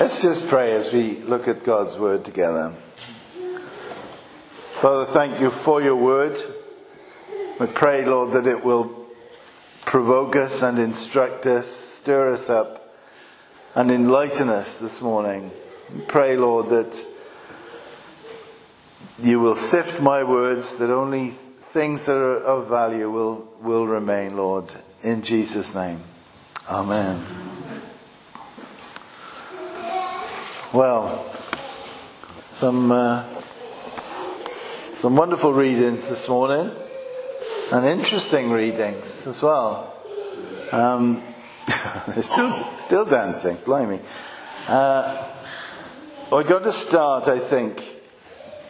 Let's just pray as we look at God's word together. Father, thank you for your word. We pray, Lord, that it will provoke us and instruct us, stir us up, and enlighten us this morning. We pray, Lord, that you will sift my words, that only things that are of value will, will remain, Lord. In Jesus' name. Amen. Well, some uh, some wonderful readings this morning, and interesting readings as well. Um, they're still still dancing, blimey. Uh, we're going to start, I think.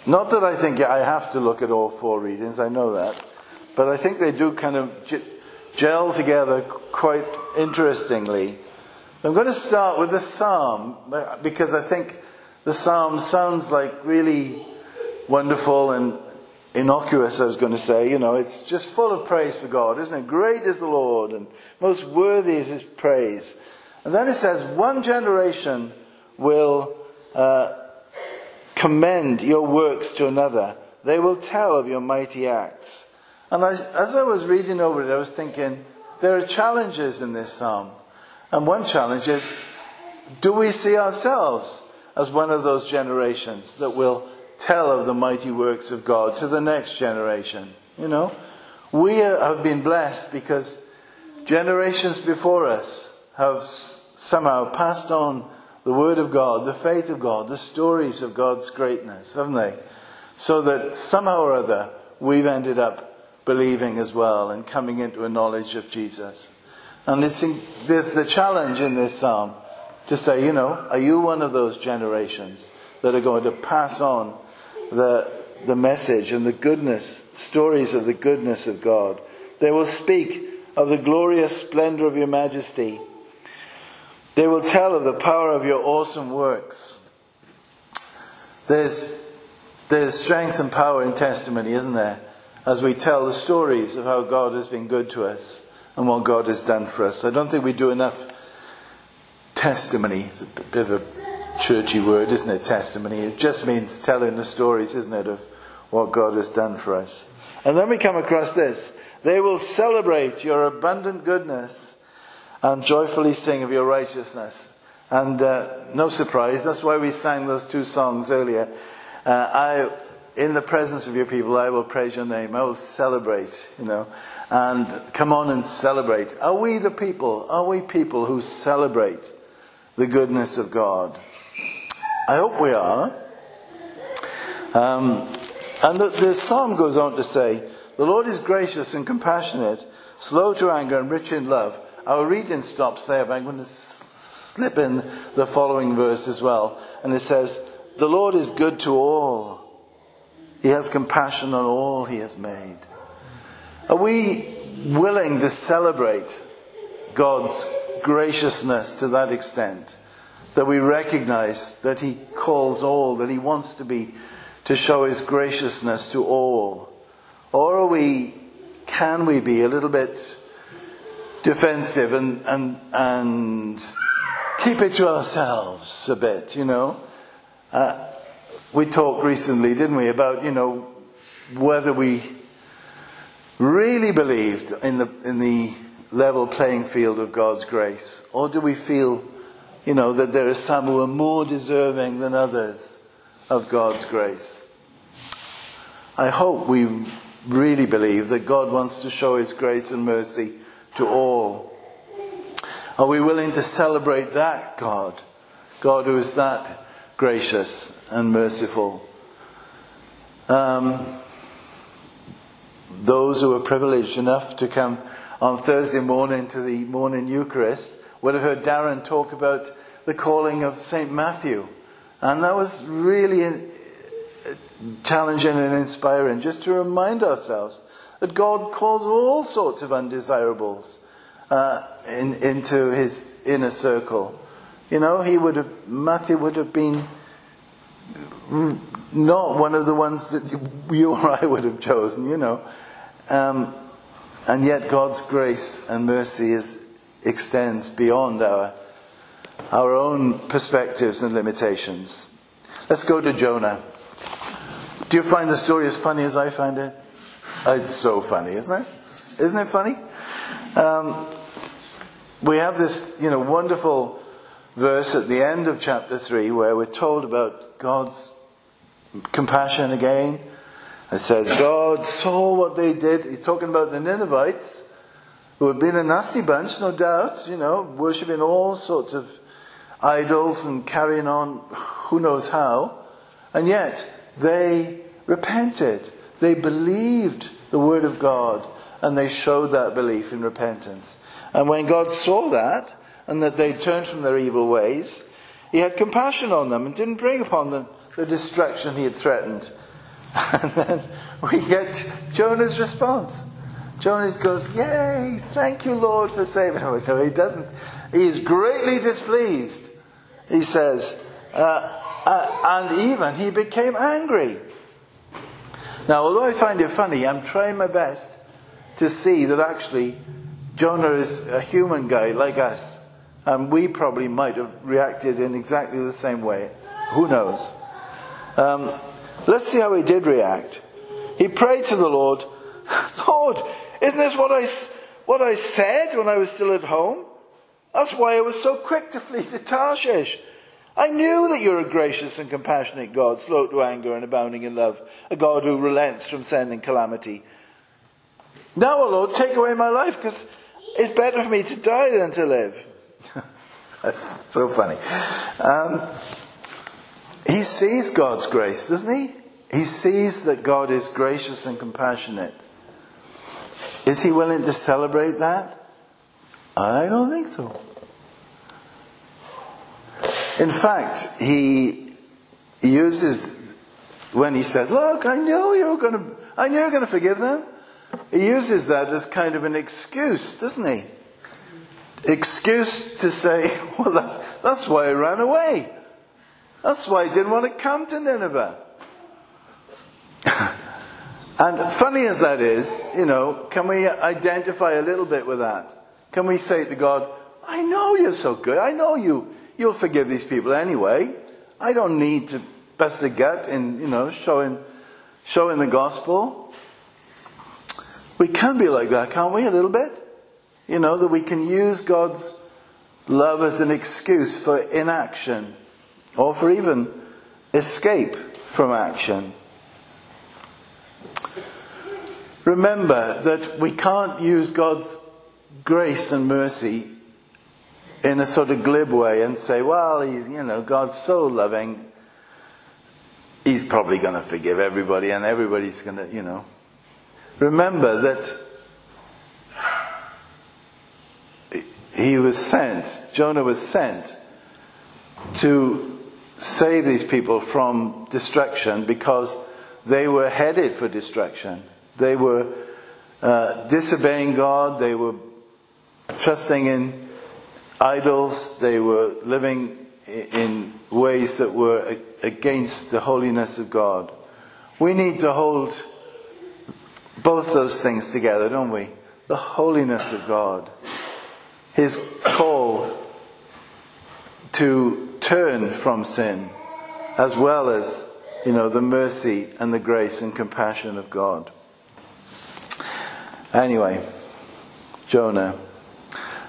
Not that I think I have to look at all four readings, I know that, but I think they do kind of gel together quite interestingly. I'm going to start with the psalm because I think the psalm sounds like really wonderful and innocuous, I was going to say. You know, it's just full of praise for God, isn't it? Great is the Lord and most worthy is his praise. And then it says, one generation will uh, commend your works to another. They will tell of your mighty acts. And as I was reading over it, I was thinking, there are challenges in this psalm. And one challenge is do we see ourselves as one of those generations that will tell of the mighty works of God to the next generation? You know, we have been blessed because generations before us have somehow passed on the Word of God, the faith of God, the stories of God's greatness, haven't they? So that somehow or other we've ended up believing as well and coming into a knowledge of Jesus. And it's in, there's the challenge in this psalm to say, you know, are you one of those generations that are going to pass on the, the message and the goodness, stories of the goodness of God? They will speak of the glorious splendor of your majesty. They will tell of the power of your awesome works. There's, there's strength and power in testimony, isn't there? As we tell the stories of how God has been good to us and what God has done for us. I don't think we do enough testimony. It's a bit of a churchy word, isn't it? Testimony. It just means telling the stories, isn't it, of what God has done for us. And then we come across this. They will celebrate your abundant goodness and joyfully sing of your righteousness. And uh, no surprise, that's why we sang those two songs earlier. Uh, I, in the presence of your people, I will praise your name. I will celebrate, you know and come on and celebrate. Are we the people? Are we people who celebrate the goodness of God? I hope we are. Um, and the, the psalm goes on to say, The Lord is gracious and compassionate, slow to anger and rich in love. Our reading stops there, but I'm going to slip in the following verse as well. And it says, The Lord is good to all. He has compassion on all he has made. Are we willing to celebrate God's graciousness to that extent that we recognize that He calls all, that He wants to be, to show His graciousness to all? Or are we, can we be a little bit defensive and, and, and keep it to ourselves a bit, you know? Uh, we talked recently, didn't we, about, you know, whether we really believed in the, in the level playing field of God's grace? Or do we feel, you know, that there are some who are more deserving than others of God's grace? I hope we really believe that God wants to show His grace and mercy to all. Are we willing to celebrate that God? God who is that gracious and merciful. Um, those who were privileged enough to come on Thursday morning to the morning Eucharist would have heard Darren talk about the calling of St. Matthew. And that was really challenging and inspiring just to remind ourselves that God calls all sorts of undesirables uh, in, into his inner circle. You know, he would have, Matthew would have been not one of the ones that you or I would have chosen, you know. Um, and yet God's grace and mercy is, extends beyond our, our own perspectives and limitations. Let's go to Jonah. Do you find the story as funny as I find it? It's so funny, isn't it? Isn't it funny? Um, we have this, you know, wonderful verse at the end of chapter 3 where we're told about God's compassion again. It says, God saw what they did. He's talking about the Ninevites, who had been a nasty bunch, no doubt, you know, worshipping all sorts of idols and carrying on who knows how. And yet, they repented. They believed the word of God, and they showed that belief in repentance. And when God saw that, and that they turned from their evil ways, he had compassion on them and didn't bring upon them the destruction he had threatened. And then we get Jonah's response. Jonah goes, Yay, thank you, Lord, for saving him. No, he doesn't. He is greatly displeased. He says, uh, uh, and even he became angry. Now, although I find it funny, I'm trying my best to see that actually Jonah is a human guy like us. And we probably might have reacted in exactly the same way. Who knows? Um, let's see how he did react. He prayed to the Lord, Lord, isn't this what I, what I said when I was still at home? That's why I was so quick to flee to Tarshish. I knew that you're a gracious and compassionate God, slow to anger and abounding in love, a God who relents from sending calamity. Now, O Lord, take away my life, because it's better for me to die than to live. That's so funny. Um, he sees God's grace, doesn't he? He sees that God is gracious and compassionate. Is he willing to celebrate that? I don't think so. In fact, he uses when he says, "Look, I knew you were going to, I knew you were going to forgive them." He uses that as kind of an excuse, doesn't he? Excuse to say, "Well, that's that's why I ran away. That's why I didn't want to come to Nineveh." and funny as that is, you know, can we identify a little bit with that? Can we say to God, "I know you're so good. I know you." You'll forgive these people anyway. I don't need to bust a gut in, you know, showing, showing the gospel. We can be like that, can't we, a little bit? You know, that we can use God's love as an excuse for inaction or for even escape from action. Remember that we can't use God's grace and mercy in a sort of glib way and say, well, he's, you know, God's so loving, he's probably going to forgive everybody and everybody's going to, you know. Remember that he was sent, Jonah was sent to save these people from destruction because they were headed for destruction. They were uh, disobeying God, they were trusting in idols, they were living in ways that were against the holiness of God. We need to hold both those things together, don't we? The holiness of God, His call to turn from sin, as well as, you know, the mercy and the grace and compassion of God. Anyway, Jonah.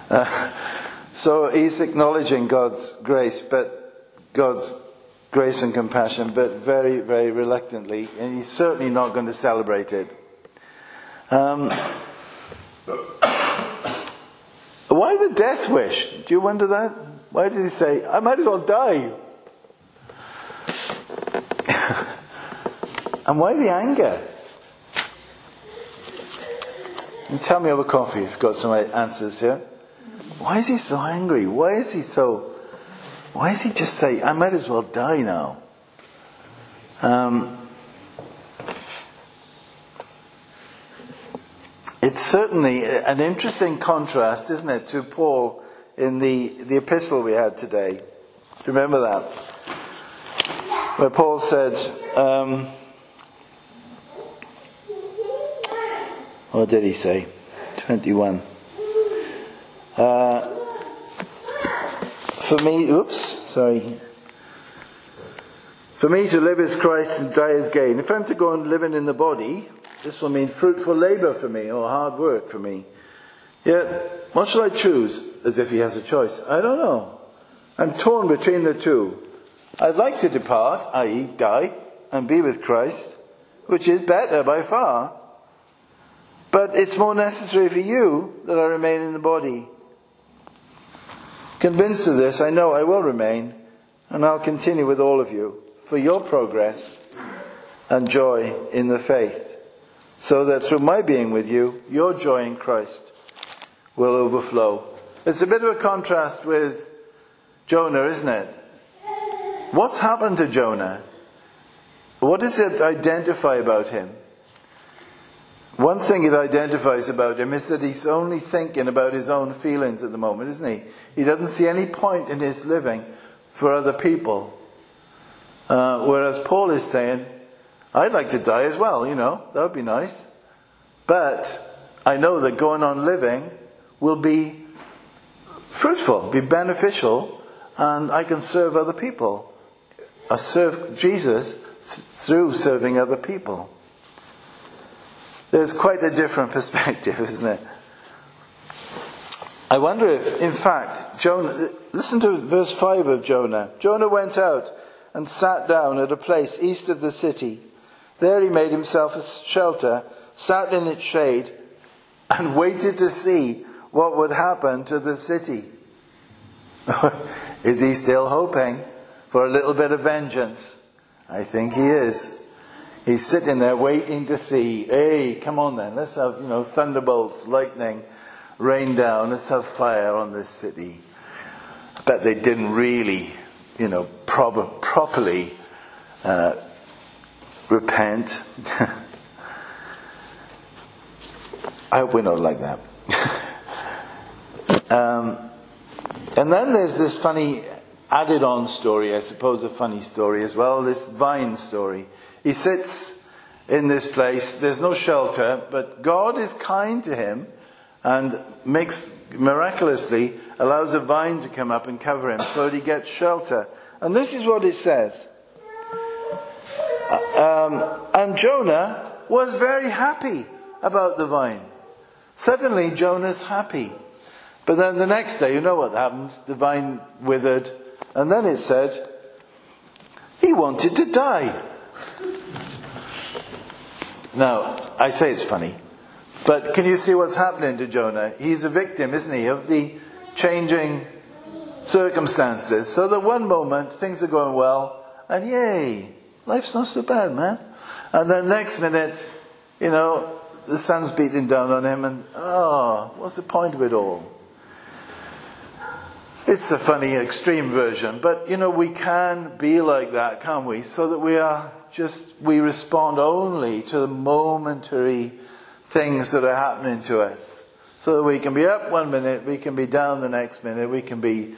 Uh, so he's acknowledging God's grace, but God's grace and compassion, but very, very reluctantly, and he's certainly not going to celebrate it. Um, why the death wish? Do you wonder that? Why did he say, I might as well die? and why the anger? And tell me over coffee if you've got some answers here. Why is he so angry? Why is he so. Why is he just say, I might as well die now? Um, it's certainly an interesting contrast, isn't it, to Paul in the, the epistle we had today. Remember that? Where Paul said, um, what did he say? 21. For me, oops, sorry. For me to live is Christ and die is gain. If I'm to go on living in the body, this will mean fruitful labour for me or hard work for me. Yet, what shall I choose? As if he has a choice. I don't know. I'm torn between the two. I'd like to depart, i.e., die, and be with Christ, which is better by far. But it's more necessary for you that I remain in the body. Convinced of this, I know I will remain, and I'll continue with all of you for your progress and joy in the faith, so that through my being with you, your joy in Christ will overflow. It's a bit of a contrast with Jonah, isn't it? What's happened to Jonah? What does it identify about him? One thing it identifies about him is that he's only thinking about his own feelings at the moment, isn't he? He doesn't see any point in his living for other people. Uh, whereas Paul is saying, I'd like to die as well, you know, that would be nice. But I know that going on living will be fruitful, be beneficial, and I can serve other people. I serve Jesus through serving other people. There's quite a different perspective, isn't it? I wonder if, in fact, Jonah, listen to verse 5 of Jonah. Jonah went out and sat down at a place east of the city. There he made himself a shelter, sat in its shade, and waited to see what would happen to the city. is he still hoping for a little bit of vengeance? I think he is. He's sitting there waiting to see, hey, come on then, let's have, you know, thunderbolts, lightning, rain down, let's have fire on this city. But they didn't really, you know, prob- properly uh, repent. I hope we're not like that. um, and then there's this funny added on story, I suppose, a funny story as well, this vine story. He sits in this place, there's no shelter, but God is kind to him and makes miraculously allows a vine to come up and cover him so that he gets shelter. And this is what it says. Um, and Jonah was very happy about the vine. Suddenly, Jonah's happy. But then the next day, you know what happens? The vine withered, and then it said, he wanted to die. Now, I say it's funny, but can you see what's happening to Jonah? He's a victim, isn't he, of the changing circumstances. So that one moment things are going well, and yay, life's not so bad, man. And then next minute, you know, the sun's beating down on him, and oh, what's the point of it all? It's a funny extreme version, but you know, we can be like that, can't we? So that we are just, we respond only to the momentary things that are happening to us. So that we can be up one minute, we can be down the next minute, we can be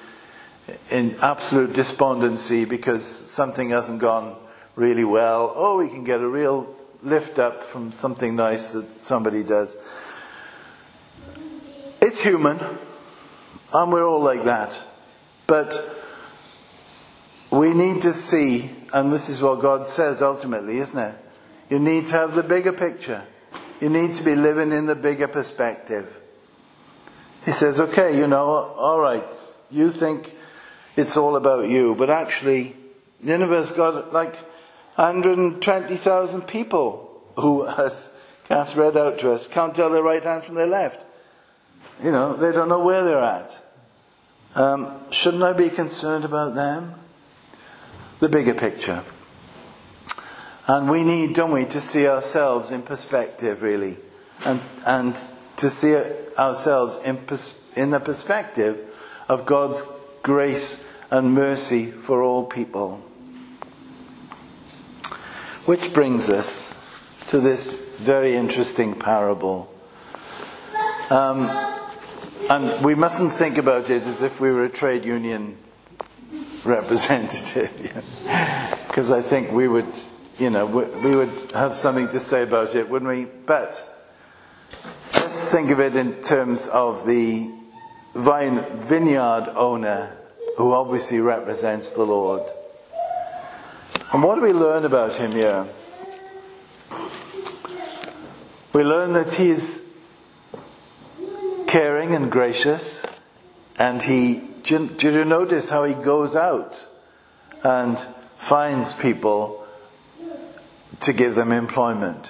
in absolute despondency because something hasn't gone really well, or we can get a real lift up from something nice that somebody does. It's human. And we're all like that. But we need to see, and this is what God says ultimately, isn't it? You need to have the bigger picture. You need to be living in the bigger perspective. He says, okay, you know, all right, you think it's all about you, but actually, Nineveh's got like 120,000 people who, as Kath read out to us, can't tell their right hand from their left. You know, they don't know where they're at. Um, shouldn't I be concerned about them? The bigger picture. And we need, don't we, to see ourselves in perspective, really. And, and to see ourselves in, pers- in the perspective of God's grace and mercy for all people. Which brings us to this very interesting parable. Um, and we mustn't think about it as if we were a trade union representative, because I think we would, you know, we would have something to say about it, wouldn't we? But let's think of it in terms of the vine vineyard owner who obviously represents the Lord. And what do we learn about him here? We learn that he is caring and gracious, and he, did you notice how he goes out and finds people to give them employment?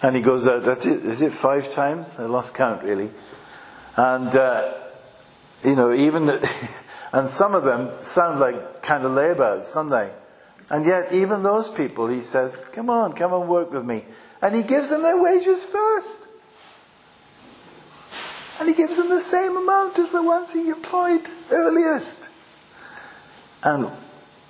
And he goes out, is it five times? I lost count really. And, uh, you know, even, and some of them sound like kind of layabouts, don't they? And yet, even those people, he says, come on, come and work with me. And he gives them their wages first. And he gives them the same amount as the ones he employed earliest. And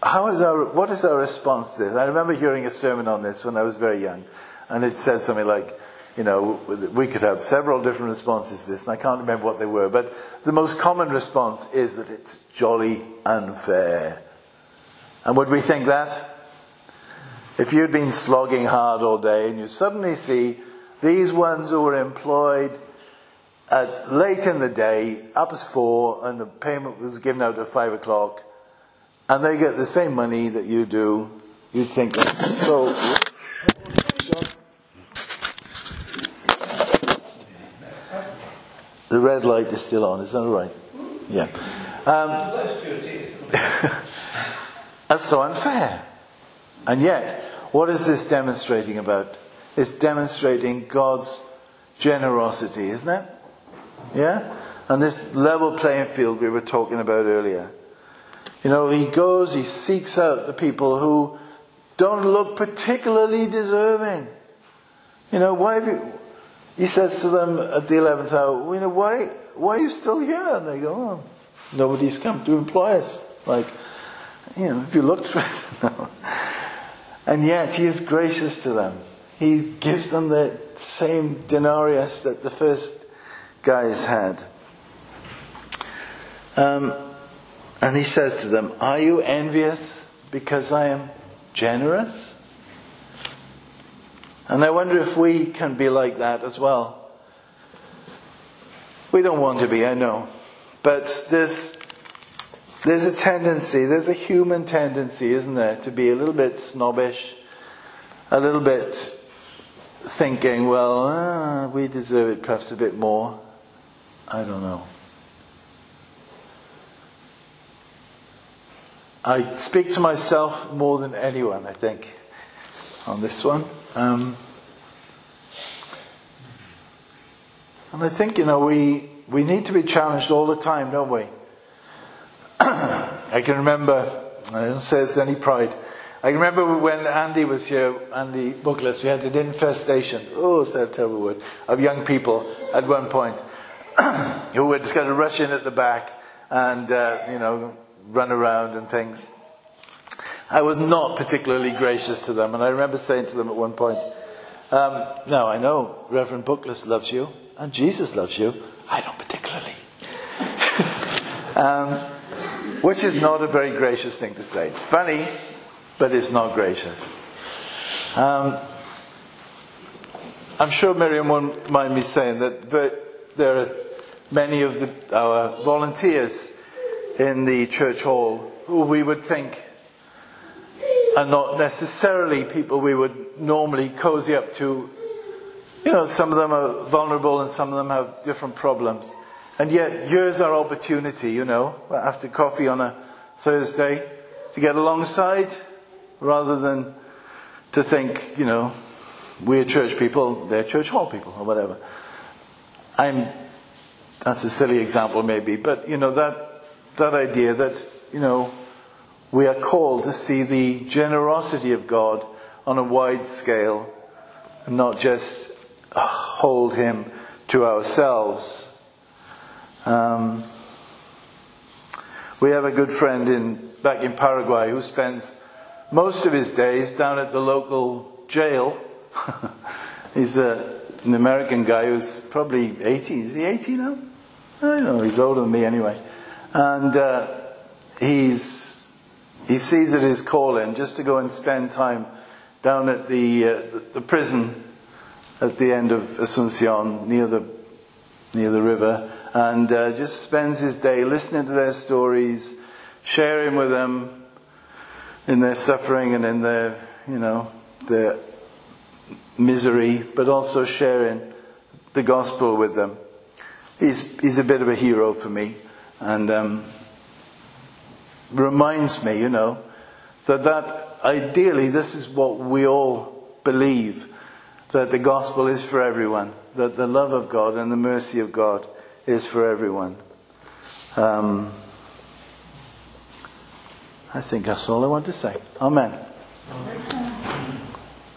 how is our, what is our response to this? I remember hearing a sermon on this when I was very young. And it said something like, you know, we could have several different responses to this, and I can't remember what they were. But the most common response is that it's jolly unfair. And would we think that? If you'd been slogging hard all day and you suddenly see these ones who were employed at late in the day, up as four, and the payment was given out at five o'clock, and they get the same money that you do, you'd think that's so. The red light is still on, is that all right? Yeah. Um, that's so unfair. And yet, what is this demonstrating about? It's demonstrating God's generosity, isn't it? Yeah? And this level playing field we were talking about earlier. You know, he goes, he seeks out the people who don't look particularly deserving. You know, why have you, he says to them at the 11th hour, you know, why, why are you still here? And they go, oh, nobody's come to employ us. Like, you know, if you for it. no. And yet, he is gracious to them. He gives them the same denarius that the first guys had. Um, and he says to them, Are you envious because I am generous? And I wonder if we can be like that as well. We don't want to be, I know. But there's there's a tendency, there's a human tendency, isn't there, to be a little bit snobbish, a little bit thinking, well, uh, we deserve it perhaps a bit more. I don't know. I speak to myself more than anyone, I think, on this one. Um, and I think, you know, we, we need to be challenged all the time, don't we? I can remember, I don't say it's any pride, I remember when Andy was here, Andy Bookless, we had an infestation, oh, is that a terrible word, of young people at one point who would just kind of rush in at the back and, uh, you know, run around and things. I was not particularly gracious to them, and I remember saying to them at one point, um, Now, I know Reverend Bookless loves you, and Jesus loves you. I don't particularly. um, which is not a very gracious thing to say. It's funny, but it's not gracious. Um, I'm sure Miriam won't mind me saying that, but there are many of the, our volunteers in the church hall who we would think are not necessarily people we would normally cozy up to. You know, some of them are vulnerable and some of them have different problems. And yet, here's our opportunity, you know, after coffee on a Thursday, to get alongside rather than to think, you know, we're church people, they're church hall people, or whatever. I'm, that's a silly example maybe, but, you know, that, that idea that, you know, we are called to see the generosity of God on a wide scale and not just hold Him to ourselves. Um, we have a good friend in, back in Paraguay who spends most of his days down at the local jail. he's a, an American guy who's probably 80. Is he 80 now? I don't know. He's older than me anyway. And uh, he's, he sees it his calling just to go and spend time down at the, uh, the, the prison at the end of Asuncion near the, near the river and uh, just spends his day listening to their stories, sharing with them in their suffering and in their, you know, their misery, but also sharing the gospel with them. He's, he's a bit of a hero for me and um, reminds me, you know, that that ideally this is what we all believe that the gospel is for everyone, that the love of God and the mercy of God is for everyone. Um, I think that's all I want to say. Amen. Amen.